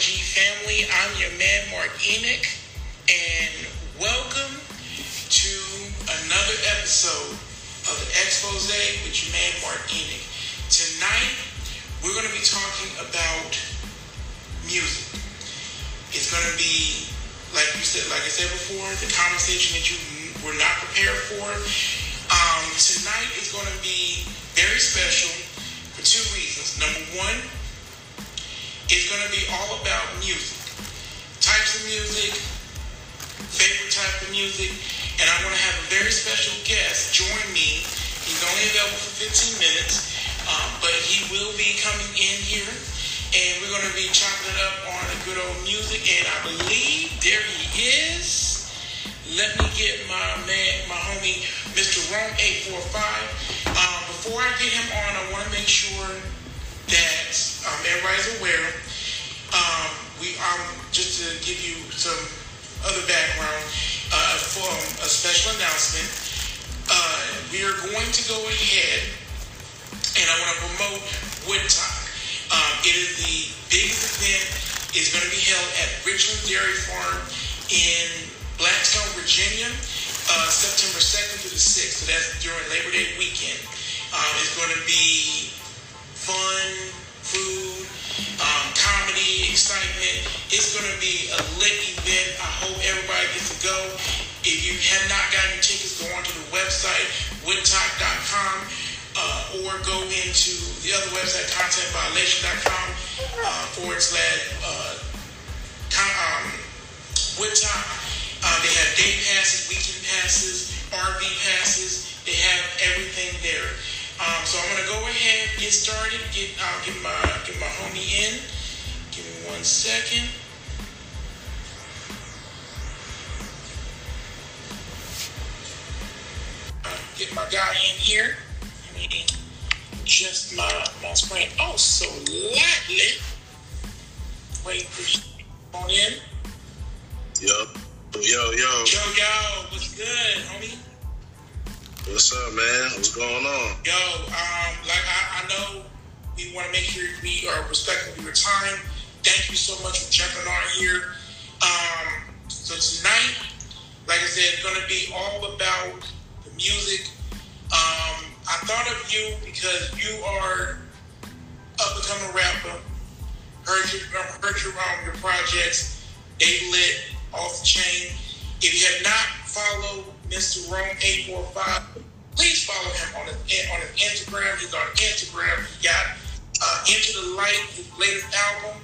YG family. I'm your man, Mark Enoch, and welcome to another episode of Expose with your man, Mark Enoch. Tonight, we're going to be talking about music. It's going to be, like you said, like I said before, the conversation that you were not prepared for. Um, tonight is going to be very special for two reasons. Number one, it's going to be all about music, types of music, favorite type of music, and I want to have a very special guest join me. He's only available for 15 minutes, um, but he will be coming in here, and we're going to be chopping it up on the good old music. And I believe there he is. Let me get my man, my homie, Mr. Rome 845. Um, before I get him on, I want to make sure that um, everybody's aware. Um, we um, just to give you some other background uh, for a special announcement. Uh, we are going to go ahead and I want to promote Wood Talk. Um, it is the biggest event. It's going to be held at Richland Dairy Farm in Blackstone, Virginia, uh, September 2nd to the 6th. So that's during Labor Day weekend. Um, it's going to be fun, food, um, comedy, excitement. It's going to be a lit event. I hope everybody gets to go. If you have not gotten your tickets, go onto the website, woodtalk.com, uh, or go into the other website, contentviolation.com uh, forward slash uh, um, woodtalk. Uh, they have day passes, weekend passes, RV passes. They have everything there. Um, so I'm gonna go ahead get started. Get I'll get my get my homie in. Give me one second. Get my guy in here. Just my my screen. Oh, so lightly. Wait for on in. Yo, yo, yo. Yo, yo, what's good, homie? What's up, man? What's going on? Yo, um, like I, I know we want to make sure we are respectful of your time. Thank you so much for jumping on here. Um, so tonight, like I said, it's to be all about the music. Um, I thought of you because you are up and coming rapper. Heard your heard your um, your projects. They lit off the chain. If you have not followed Mr. Rome eight four five, please follow him on his on his Instagram. He's on Instagram. He got uh, Into the Light, his latest album.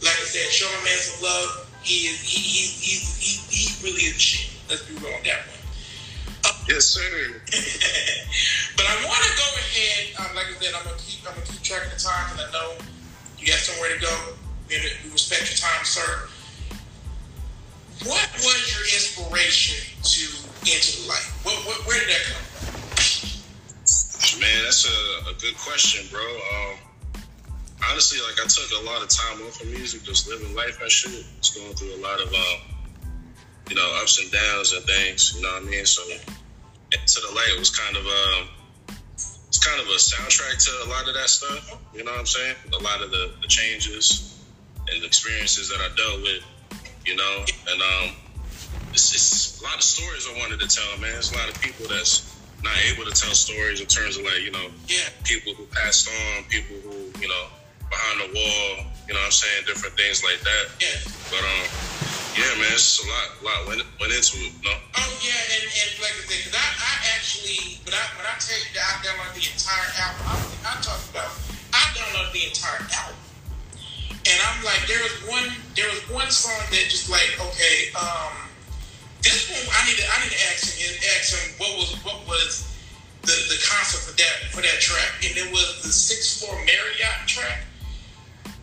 Like I said, show my man some love. He is he, he, he's he, he really is shit. Let's be real on that one. Yes, sir. but I want to go ahead. Um, like I said, I'm gonna keep I'm gonna keep track of the time because I know you got somewhere to go. We respect your time, sir. What was your inspiration to Into the Light? What, what, where did that come from? Man, that's a, a good question, bro. Um, honestly, like I took a lot of time off of music, just living life and shit. Just going through a lot of, uh, you know, ups and downs and things. You know what I mean? So, Into the Light was kind of, um, it's kind of a soundtrack to a lot of that stuff. You know what I'm saying? A lot of the, the changes and experiences that I dealt with. You know, and um, it's, just a lot of stories I wanted to tell, man. There's a lot of people that's not able to tell stories in terms of like, you know, Yeah. people who passed on, people who, you know, behind the wall, you know what I'm saying, different things like that. Yeah. But um, yeah, man, it's just a lot, lot went, went into it, you know. Oh yeah, and, and like I said, because I, I actually, when I when I tell you that I downloaded the entire album, I, I talked about I downloaded the entire album, and I'm like, there was one, there was one song that just like, okay, um, this one I need to I need to ask him ask him what was what was the the concept for that for that track, and it was the Six floor Marriott track.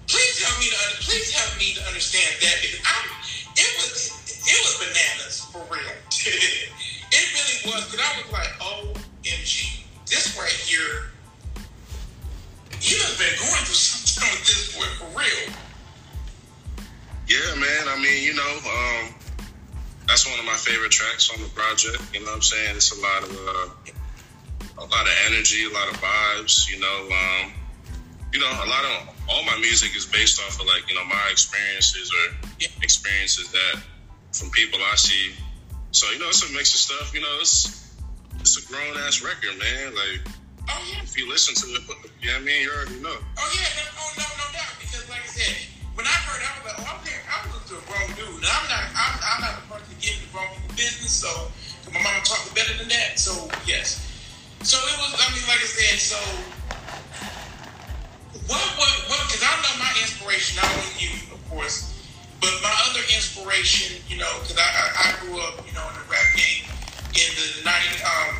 Please help me to please help me to understand that tracks on the project. You know what I'm saying? It's a lot of uh, a lot of energy, a lot of vibes. You know, um, you know, a lot of all my music is based off of like you know my experiences or experiences that from people I see. So you know, it's a mix of stuff. You know, it's it's a grown ass record, man. Like Oh yeah. if you listen to it, you know what I mean, you already know. Oh yeah, no, oh, no, no doubt. Because like I said, when I heard, I was like, oh, I'm here. I was listening to a grown dude, and I'm not, business. So my mama taught me better than that. So yes. So it was. I mean, like I said, so what, what, what? Because I know my inspiration, not only you, of course, but my other inspiration, you know, because I, I, I grew up, you know, in the rap game in the 90, um,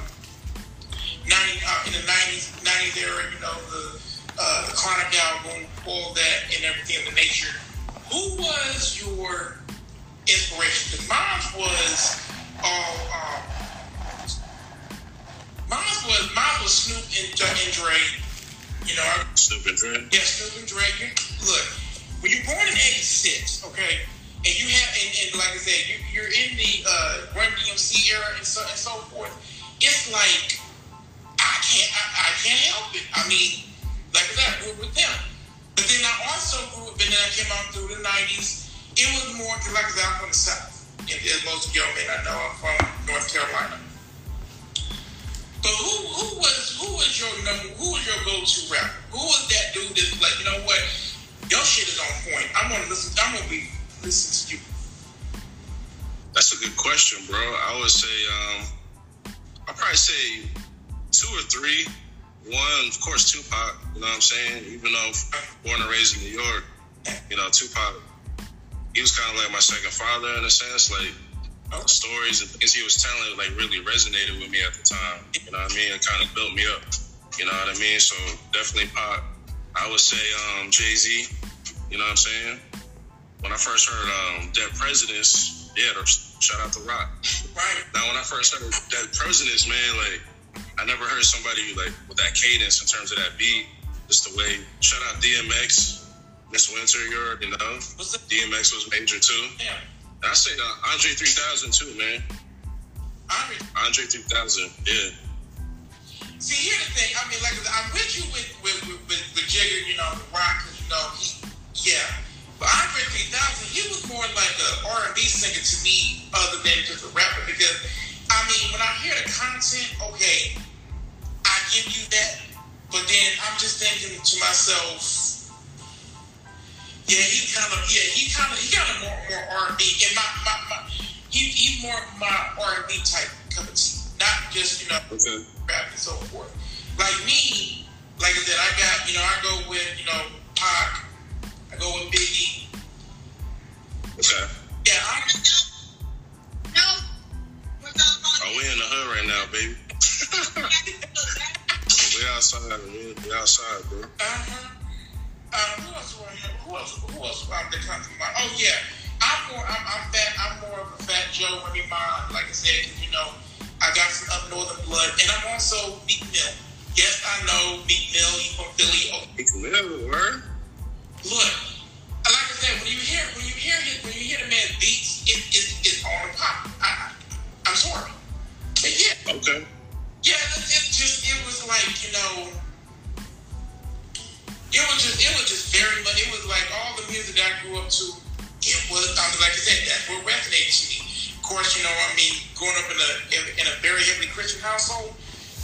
90, uh, in the 90s, 90s era, you know, the, uh, the Chronic album, all that, and everything of the nature. Who was your inspiration? Because mine was all, um, mine was, mine was Snoop and, and Dre. You know, I, Snoop and Dre. yeah, Snoop and Dre. You, look, when you're born in '86, okay, and you have, and, and like I said, you, you're in the uh, Run DMC era and so and so forth. It's like I can't, I, I can't help it. I mean, like I said, I grew up with them, but then I also grew up, and then I came out through the '90s. It was more, like I I'm from the South, and as most y'all may not know, I'm from North Carolina. But who who was who was your number who was your go to rapper? Who was that dude that's like, you know what, your shit is on point. I'm gonna listen I'm gonna be listening to you. That's a good question, bro. I would say, um, I'd probably say two or three. One, of course, Tupac. You know what I'm saying? Even though born and raised in New York, you know, Tupac, he was kind of like my second father in a sense. Like, the stories and things he was telling, like, really resonated with me at the time. You know what I mean? It kind of built me up. You know what I mean? So, definitely pop. I would say um, Jay Z. You know what I'm saying? When I first heard um, Dead Presidents, yeah, shout out to Rock. Right. Now, when I first heard that Presidents, man, like I never heard somebody like with that cadence in terms of that beat. Just the way. Shout out DMX, Miss Winter, you already know. DMX was major too. Yeah. I say uh, Andre 3000 too, man. Andre, Andre 3000, yeah. see here's the thing, I mean like I'm with you with with, with, with, with Jigga, you know, the rock, you know, he yeah. But Andre 3000, he was more like a R&B singer to me other than just a rapper because I mean when I hear the content, okay, I give you that, but then I'm just thinking to myself, yeah, he kind of, yeah, he kind of, he kind of more, more R and B. And my, my, my, he, he's more my R and B type cup of tea, not just you know Okay. rap and so forth. Like me, like I said, I got, you know, I go with, you know, Pac, I go with Biggie. Okay. Yeah, I, Oh, we in the hood right now, baby. we outside, man. We outside, bro. uh-huh. Um, who else? do I have? Who else? Who else? That comes to mind? Oh yeah, I'm more. I'm, I'm fat. I'm more of a fat Joe in your mind. Like I said, you know, I got some up northern blood, and I'm also Meek Mill. Yes, I know Meek Mill. He's from Philly. Oh, live, word. look, like I said, when you hear when you hear his, when you hear the man's beats, it, it, it's on the pop. I, I, I'm sorry, but yeah, Okay. yeah, it, it just it was like you know, it was just it was just very much. It was like all the music that I grew up to. It was I mean, like I said, that's what resonated to me. Of course, you know, I mean, growing up in a in a very heavily Christian household,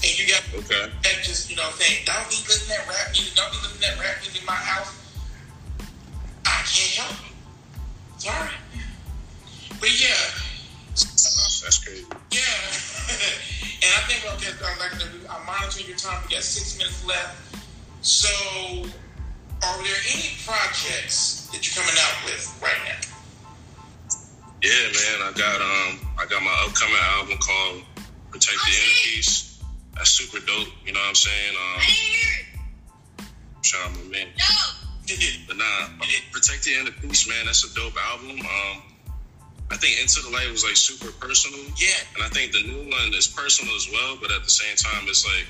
and you got Okay. that just you know saying, don't be listening to that rap music, don't be listening to that rap music in my house. I can't help it. Sorry, but yeah. That's crazy. Yeah. and I think okay, like I'm monitoring your time. We got six minutes left. So, are there any projects that you're coming out with right now? Yeah, man. I got um, I got my upcoming album called "Protect the Inner Peace." That's super dope. You know what I'm saying? Um, shout out my man. But nah, Protect the Inner Peace, man. That's a dope album. Um, I think Into the Light was like super personal, yeah. and I think the new one is personal as well. But at the same time, it's like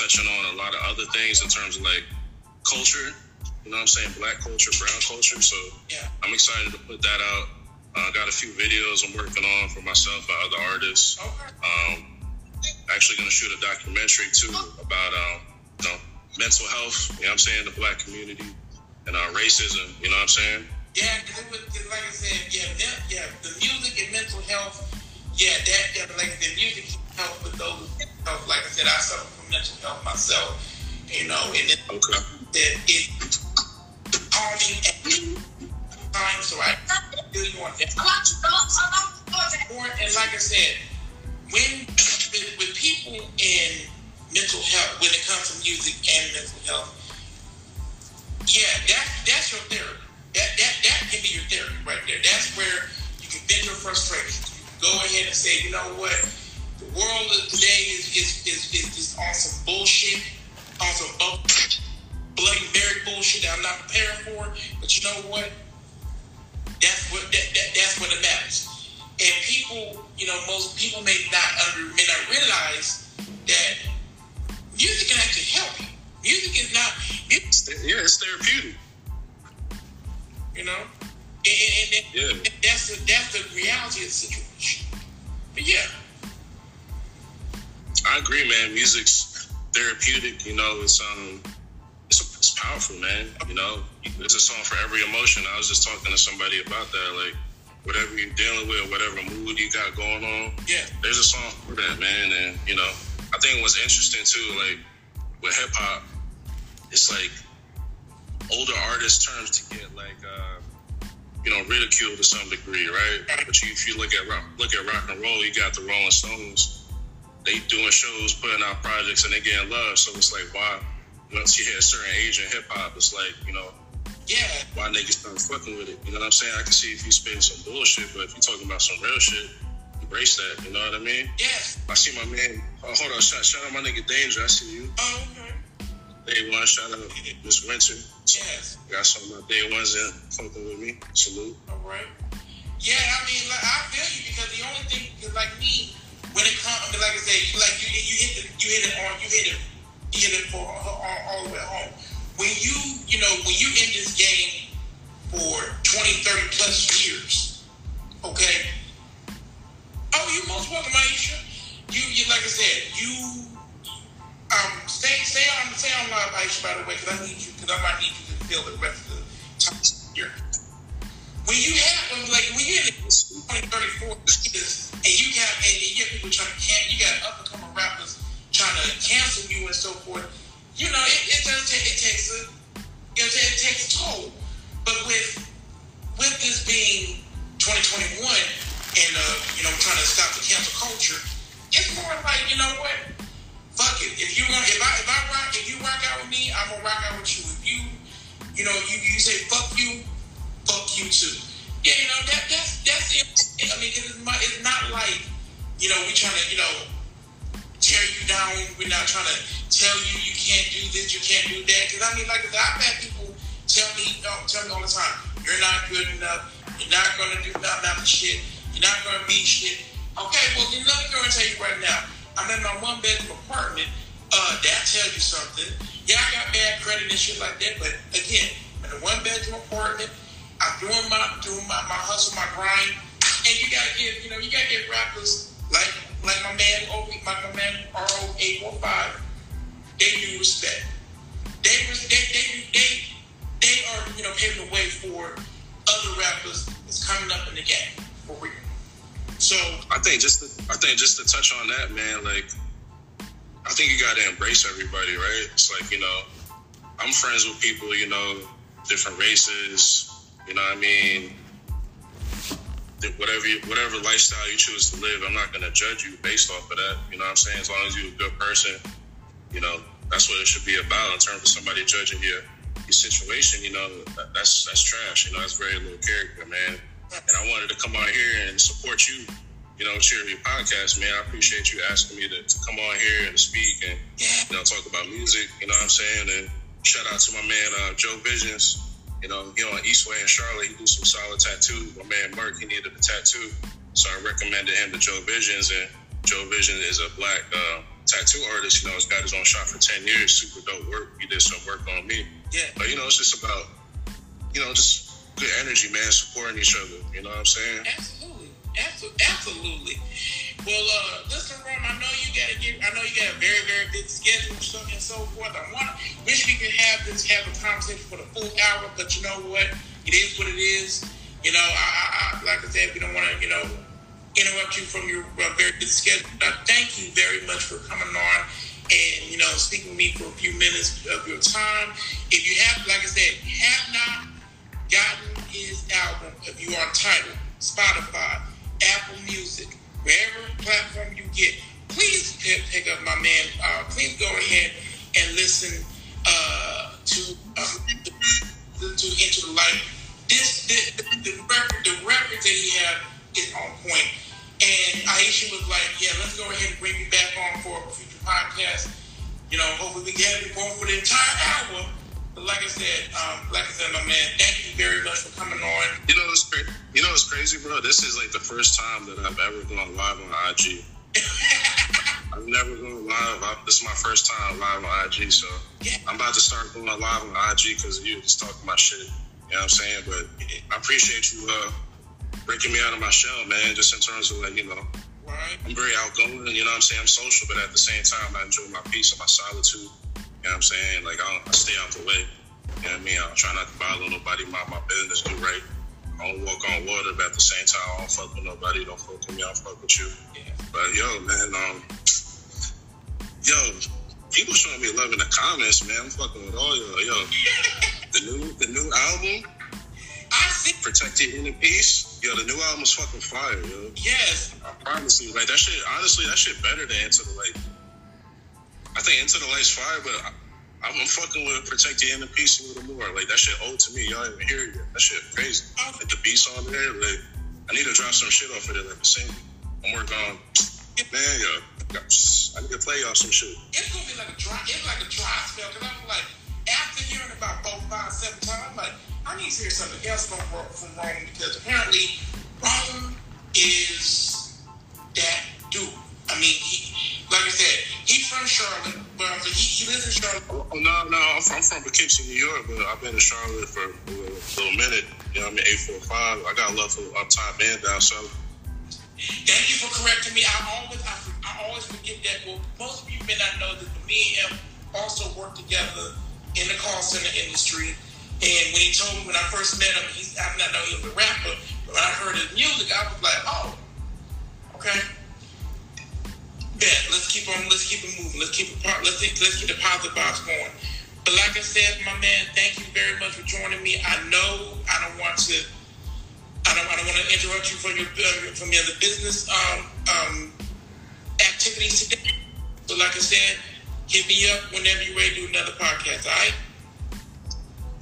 touching on a lot of other things in terms of like culture. You know what I'm saying? Black culture, brown culture. So Yeah. I'm excited to put that out. I uh, got a few videos I'm working on for myself and other artists. Okay. Um, actually going to shoot a documentary too about um, you know mental health. You know what I'm saying the black community. and uh, racism. You know what I'm saying? Yeah, because it was like I said, yeah, yeah, the music and mental health. Yeah, that, yeah, like the music help with those. Health. Like I said, I suffer myself. You know, and it, okay. it, it at times, so I that. And like I said, when with, with people in mental health, when it comes to music and mental health, yeah, that that's your therapy. That that that can be your therapy right there. That's where you can vent your frustrations. You can go ahead and say, you know what, the world of today is is is, is just on some bullshit, on some bloody Mary bullshit that I'm not prepared for. But you know what? That's what that, that that's what it matters. And people, you know, most people may not under may not realize that music can actually help you. Music is not. It's, yeah, it's therapeutic. You know, and, and, and yeah. that's the that's the reality of the situation. But yeah, I agree, man. Music's therapeutic. You know, it's um, it's, it's powerful, man. You know, it's a song for every emotion. I was just talking to somebody about that, like whatever you're dealing with, whatever mood you got going on. Yeah. There's a song for that, man. And, you know, I think it was interesting too, like with hip hop, it's like older artists terms to get like uh, you know, ridiculed to some degree, right? But you, if you look at rock, look at rock and roll, you got the Rolling Stones. They doing shows, putting out projects, and they getting love. So it's like, why? Once you hit a certain age in hip hop, it's like, you know, yeah. Why niggas start fucking with it? You know what I'm saying? I can see if you spitting some bullshit, but if you're talking about some real shit, embrace that. You know what I mean? Yeah. I see my man. Oh, hold on. Shout, shout out my nigga Danger. I see you. Oh, okay. Day one. Shout out Miss Winter. Yes. Got some of my day ones in fucking with me. Salute. All right. Yeah, I mean, like, I feel you because the only thing, like me, when it comes, like I say, like you, you hit the, you hit it on, you hit it, you hit it for all, all the way home when you, you know, when you in this game for 20, 30 plus years, okay? Oh, you most welcome, Aisha. You, you like I said, you um stay stay on stay on live, Aisha. By the way, because I need you because I might need you to fill the rest of the time here. When you have like when you're in 20, 30, 40 years, and you got and you get people trying to can you got up and coming rappers trying to cancel you and so forth you know, it, it does take, it takes a, you know, it takes a toll. But with with this being 2021 and uh, you know, trying to stop the cancel culture, it's more like, you know what? Fuck it. If you want, if I if I rock, if you rock out with me, I'm gonna rock out with you. If you, you know, you, you say fuck you, fuck you too. Yeah, you know that that's that's it. I mean, it's, it's not like you know we're trying to you know tear you down. We're not trying to tell you you can't do this, you can't do that. Because I mean, like I've had people tell me, uh, tell me all the time, you're not good enough. You're not going to do nothing of shit. You're not going to be shit. Okay, well, then let me go and tell you right now. I'm in my one bedroom apartment. Uh, that tells you something. Yeah, I got bad credit and shit like that, but again, in a one bedroom apartment, I'm doing my doing my, my hustle, my grind, and you gotta give, you know, you gotta get rappers like like my man, like my man RO eight four five they do respect. They, they, they, they, they are, you know, paving the way for other rappers that's coming up in the game for real. So I think just to, I think just to touch on that, man, like I think you got to embrace everybody, right? It's like you know, I'm friends with people, you know, different races. You know what I mean? Whatever you, whatever lifestyle you choose to live, I'm not going to judge you based off of that. You know what I'm saying? As long as you're a good person, you know, that's what it should be about in terms of somebody judging your your situation. You know, that's that's trash. You know, that's very little character, man. And I wanted to come on here and support you. You know, share your podcast, man. I appreciate you asking me to, to come on here and speak and you know talk about music. You know what I'm saying? And shout out to my man uh, Joe Visions. You know, he on Eastway in Charlotte. He do some solid tattoos. My man Mark, he needed a tattoo, so I recommended him to Joe Visions. And Joe Vision is a black. Uh, tattoo artist, you know, he's got his own shop for 10 years, super dope work. He did some work on me. Yeah. But, you know, it's just about, you know, just good energy, man, supporting each other. You know what I'm saying? Absolutely. Absolutely. Well, uh, listen, Ron, I know you gotta get. I know you got a very, very busy schedule and so, and so forth. I want. Wish we could have this, have a conversation for the full hour, but you know what? It is what it is. You know, I, I, I like I said, we don't want to, you know, interrupt you from your uh, very busy schedule. But thank you very much for coming on and you know speaking with me for a few minutes of your time. If you have, like I said, have not gotten his album, if you are entitled, Spotify, Apple Music, wherever platform you get, please pick, up my man. Uh, please go ahead and listen uh, to um, to Into the Light. This, this the, the record, the record that he had is on point. And Aisha was like, "Yeah, let's go ahead and bring you back on for a future podcast. You know, hopefully we can have you on for the entire hour." But like I said, um, like I said, my man, thank you very much for coming on. You know what's crazy? You know what's crazy, bro? This is like the first time that I've ever gone live on IG. I've never gone live. I, this is my first time live on IG, so Yeah. I'm about to start going live on IG because you just talking my shit. You know what I'm saying? But I appreciate you uh, breaking me out of my shell, man. Just in terms of like, you know, Right? I'm very outgoing. You know what I'm saying? I'm social, but at the same time, I enjoy my peace and my solitude. You know what I'm saying? Like, I, I stay out the way. You know what I mean? I try not to bother nobody, mind my business, do right. I don't walk on water, but at the same time, I don't fuck with nobody. Don't fuck with me, I don't fuck with you. Yeah. But yo, man, um, yo, people showing me love in the comments, man. I'm fucking with all y'all. Yo, the new, the new album, I see. Protect Your Inner Peace. Yo, the new album's fucking fire, yo. Yes. I promise you, like that shit. Honestly, that shit better than Into the Light. I think Into the Light's fire, but I, I'm fucking with Protect Inner Peace a little more. Like that shit old to me. Y'all even hear it yet? That shit crazy. Oh. Like the beats on there, like I need to drop some shit off of it, like a single. I'm working on, man, yo. I need to play y'all some shit. It's gonna be like a dry. It's like a dry spell because I'm like, after hearing about both five, seven times, I'm like, I need to hear something else from from Rome because apparently Rome is that dude. I mean, he, like I said, he's from Charlotte, but he, he lives in Charlotte. Oh, oh, no, no, I'm from, I'm from Poughkeepsie, New York, but I've been in Charlotte for a little, little minute. You know what I mean? 845. I got love for Uptime Band down south. Thank you for correcting me. I always, I, I always forget that. Well, most of you may not know that me and him also work together in the call center industry. And when he told me when I first met him, he's, I did not know he was a rapper. But when I heard his music, I was like, oh, okay. Let's keep on. Let's keep it moving. Let's keep it. Let's think, let's keep the positive vibes going. But like I said, my man, thank you very much for joining me. I know I don't want to. I don't, I don't want to interrupt you from your uh, from your other business um, um, activities today. So, like I said, hit me up whenever you're ready to do another podcast. All right?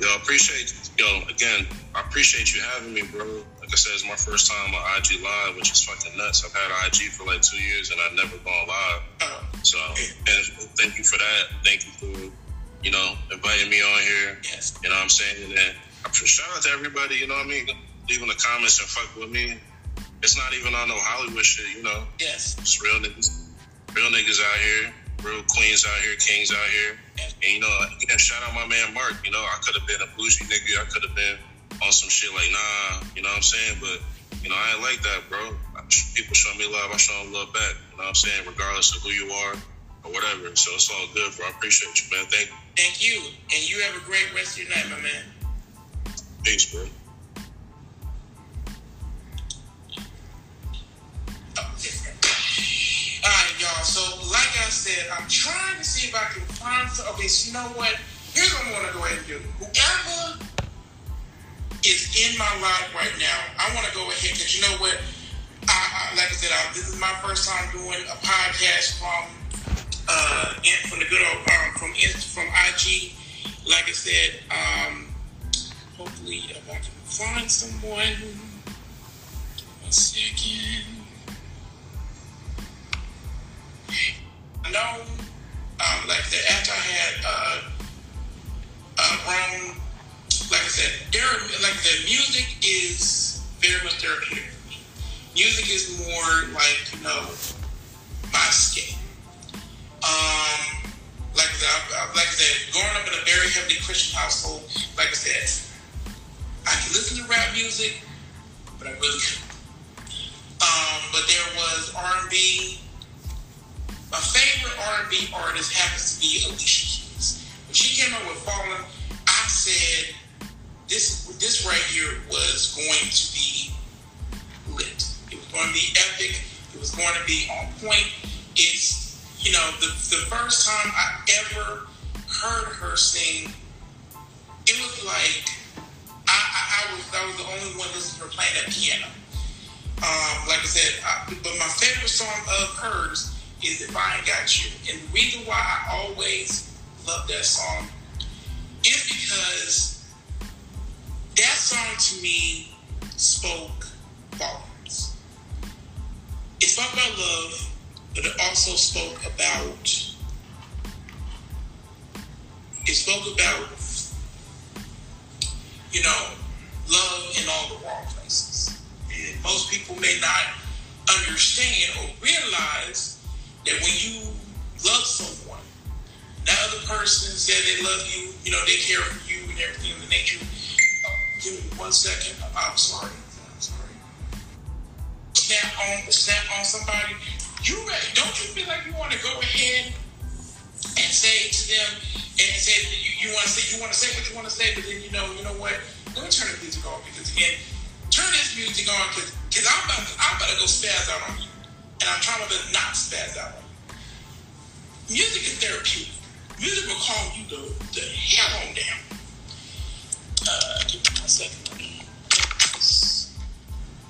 Yo, appreciate yo again. I appreciate you having me, bro. Like I said, it's my first time on IG Live, which is fucking nuts. I've had IG for like two years and I've never gone live. So, and thank you for that. Thank you for you know inviting me on here. yes. You know what I'm saying? And shout out to everybody. You know what I mean? Leaving the comments and fuck with me. It's not even on no Hollywood shit. You know, Yes. it's real niggas, real niggas out here, real queens out here, kings out here. And you know, again, shout out my man Mark. You know, I could have been a bougie nigga. I could have been on some shit like nah. You know what I'm saying? But you know, I ain't like that, bro. People show me love, I show them love back. You know what I'm saying? Regardless of who you are or whatever. So it's all good, bro. I appreciate you, man. Thank you. Thank you, and you have a great rest of your night, my man. Peace, bro. Y'all. So, like I said, I'm trying to see if I can find some. Okay, so you know what? Here's what I'm going to go ahead and do. Whoever is in my life right now, I want to go ahead because you know what? I, I, like I said, I, this is my first time doing a podcast from uh, from the good old um, from from IG. Like I said, um, hopefully if I can find someone. One second. I know, um, like that after I had uh, uh, like I said, there, like the music is very much therapeutic. Music is more like you know my escape. Um, like I- like I said, growing up in a very heavily Christian household, like I said, I can listen to rap music, but I really couldn't. Um, but there was R and B my favorite R&B artist happens to be Alicia Keys. When she came out with Fallin', I said this this right here was going to be lit. It was going to be epic. It was going to be on point. It's you know the the first time I ever heard her sing, it was like I, I, I was I was the only one listening to her playing that piano. Um, like I said, I, but my favorite song of hers is I Got You. And the reason why I always love that song is because that song to me spoke volumes. It spoke about love, but it also spoke about it spoke about you know love in all the wrong places. And most people may not understand or realize when you love someone, that other person said they love you, you know, they care for you and everything of the nature. Oh, give me one second. I'm sorry. I'm sorry. Snap on, snap on somebody. You ready? Don't you feel like you want to go ahead and say to them and say you, you want to say you want to say what you want to say, but then you know you know what? Let me turn the music on because again, turn this music on because because I'm about to, I'm about to go spaz out on you and I'm trying to not spaz out. Music is therapeutic. Music will calm you the, the hell on down. Uh, give me one second.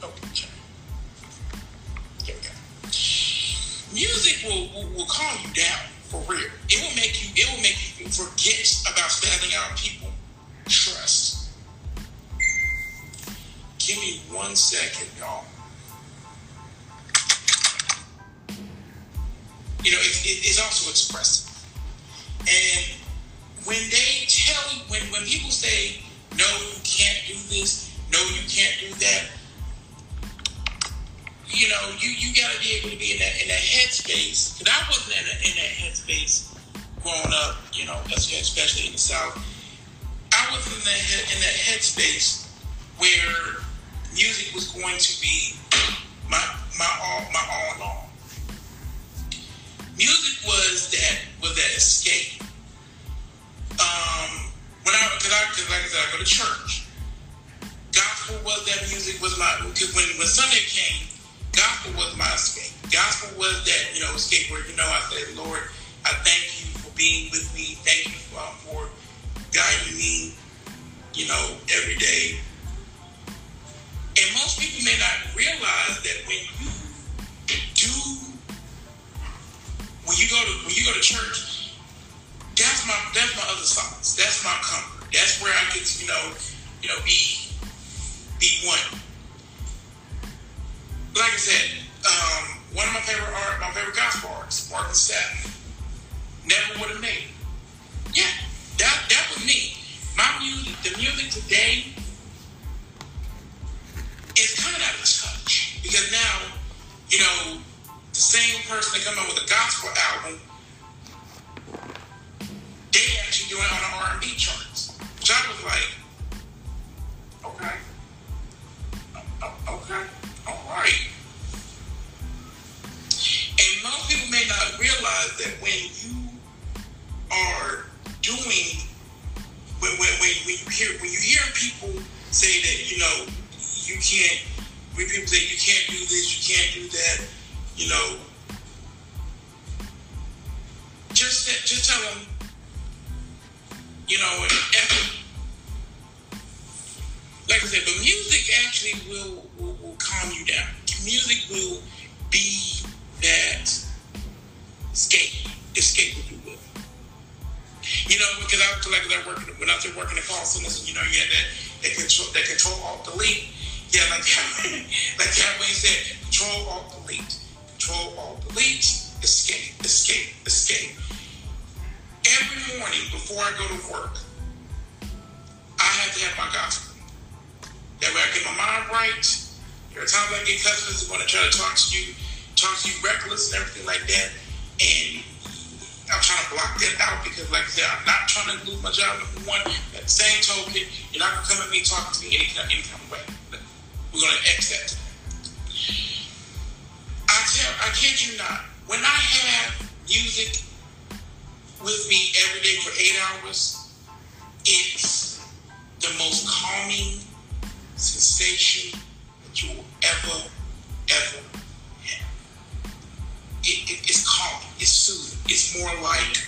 Okay. We go. Music will, will, will calm you down for real. It will make you. It will make you forget about spazzing out people. Trust. Give me one second, y'all. You know, it, it, it's also expressive. And when they tell you, when, when people say, no, you can't do this, no, you can't do that, you know, you, you got to be able to be in that, in that headspace. Because I wasn't in, a, in that headspace growing up, you know, especially in the South. I was in that, in that headspace where music was going to be my, my all, my all all music was that was that escape. Um, when I because I cause like I said I go to church. Gospel was that music was my because when when Sunday came, gospel was my escape. Gospel was that you know escape where you know I said Lord, I thank you for being with me. Thank you for, um, for guiding me. You know every day. And most people may not realize that when you do when you go to when you go to church, that's my that's my other solace. That's my comfort. That's where I get to you know you know be be one. Like I said, um, one of my favorite art, my favorite gospel artists, Marvin Sapp. Never would have made. Yeah, that that was me. My music, the music today, is coming out of touch because now, you know, the same person that come out with a gospel album, they actually doing it on the R and B charts. Which I was like, okay, okay, all right. And most people may not realize that when you are doing, when, when, when, when you hear when you hear people say that you know you can't, when people say you can't do this, you can't do that you know, just just tell them, you know, like I said, the music actually will, will, will calm you down. Music will be that escape, escape if you will. You know, because I feel like working when I was working at call centers, you know, you had that that control that control alt delete. Yeah, like like that way you said, control alt delete control, delete, escape, escape, escape. Every morning before I go to work, I have to have my gospel. That way I get my mind right. There are times I get customers who want to try to talk to you, talk to you reckless and everything like that. And I'm trying to block that out because, like I said, I'm not trying to lose my job. Number one, at the same token, you're not to come at me talking to me any, any kind of way. We're to X that. I kid you not, when I have music with me every day for eight hours, it's the most calming sensation that you will ever, ever have. It, it, it's calming. It's soothing. It's more like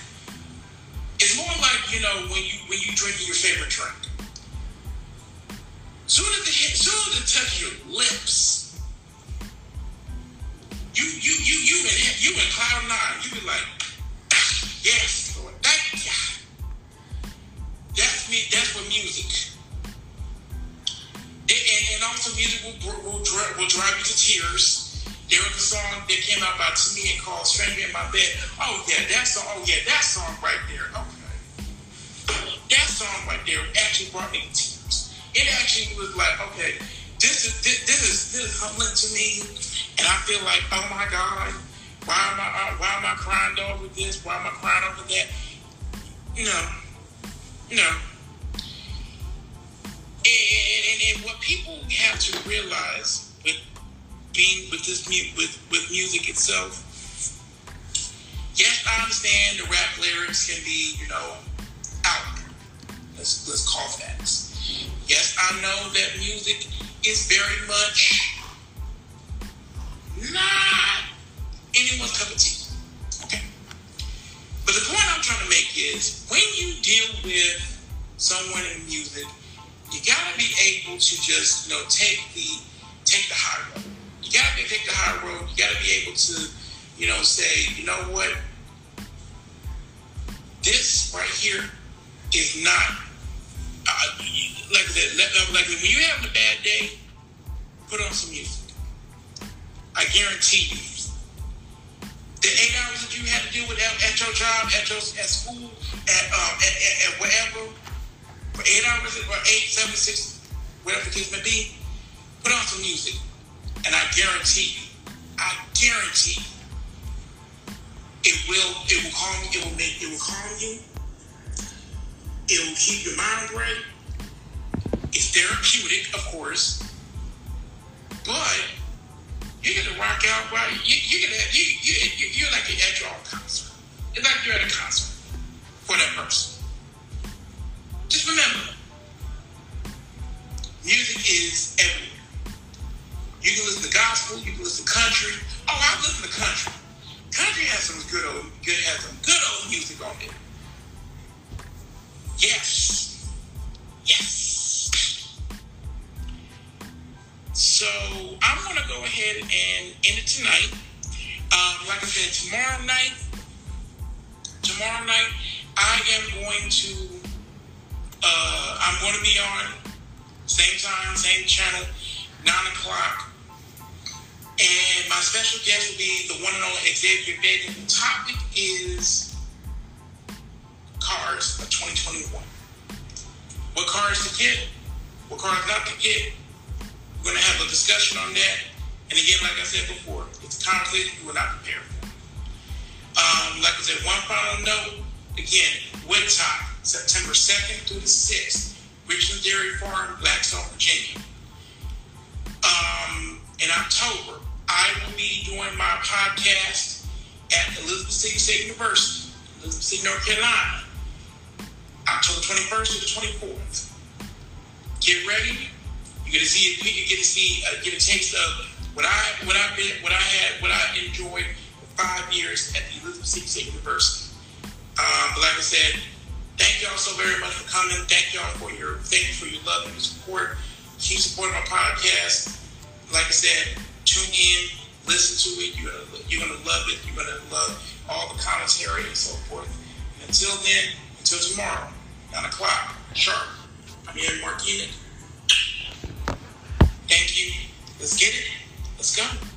it's more like you know when you when you drinking your favorite drink. Soon as hit, soon as it touch your lips, you you you you in you in cloud nine. You be like, yes, Lord, thank you. That's me. That's what music. And, and, and also music will, will, will drive you to tears. There was a song that came out by Tamia called Stranger in My Bed. Oh yeah, that song, oh yeah, that song right there. Okay. That song right there actually brought me to tears. It actually was like, okay, this is this, this is this is humbling to me. And I feel like, oh my God, why am I uh, why am I crying over this? Why am I crying over that? No. No. And, and, and what people have to realize with being with this with with music itself. Yes, I understand the rap lyrics can be, you know, out. Let's let's call facts. Yes, I know that music is very much not anyone's cup of tea. Okay. But the point I'm trying to make is when you deal with someone in music, you gotta be able to just, you know, take the take the high road you gotta be take the high road. You gotta be able to, you know, say, you know what, this right here is not. Uh, like uh, like when you have a bad day, put on some music. I guarantee you, the eight hours that you had to deal with at, at your job, at your at school, at um, at, at, at wherever, for eight hours or eight, seven, six, whatever the case may be, put on some music. And I guarantee you, I guarantee it will it will calm it will make it will calm you. It will keep your mind right. It's therapeutic, of course, but you're gonna rock out right. You, you're gonna you, you, you're like at your own concert. It's like you're at a concert for that person. Just remember, music is everywhere. You can listen to gospel. You can listen to country. Oh, I listen to country. Country has some good old, good has some good old music on it. Yes, yes. So I'm gonna go ahead and end it tonight. Um, like I said, tomorrow night, tomorrow night, I am going to, uh, I'm going to be on same time, same channel, nine o'clock. And my special guest will be the one and only Xavier Bacon. The topic is cars of 2021. What cars to get, what cars not to get. We're going to have a discussion on that. And again, like I said before, it's a conflict you were not prepared for. Um, like I said, one final note. Again, Woodtop, September 2nd through the 6th, Richland Dairy Farm, Blackstone, Virginia. Um, in October, I will be doing my podcast at Elizabeth City State University, Elizabeth City, North Carolina, October 21st to the 24th. Get ready. You're gonna see. We can get to see, uh, get a taste of what I, what I been, what I had, what I enjoyed for five years at the Elizabeth City State University. Um, but like I said, thank y'all so very much for coming. Thank y'all for your, thank you for your love and your support. Keep supporting my podcast. Like I said, tune in, listen to it. You're gonna you're gonna love it. You're gonna love all the commentary and so forth. And until then, until tomorrow, nine o'clock sharp. I'm Mark Enoch. Thank you. Let's get it. Let's go.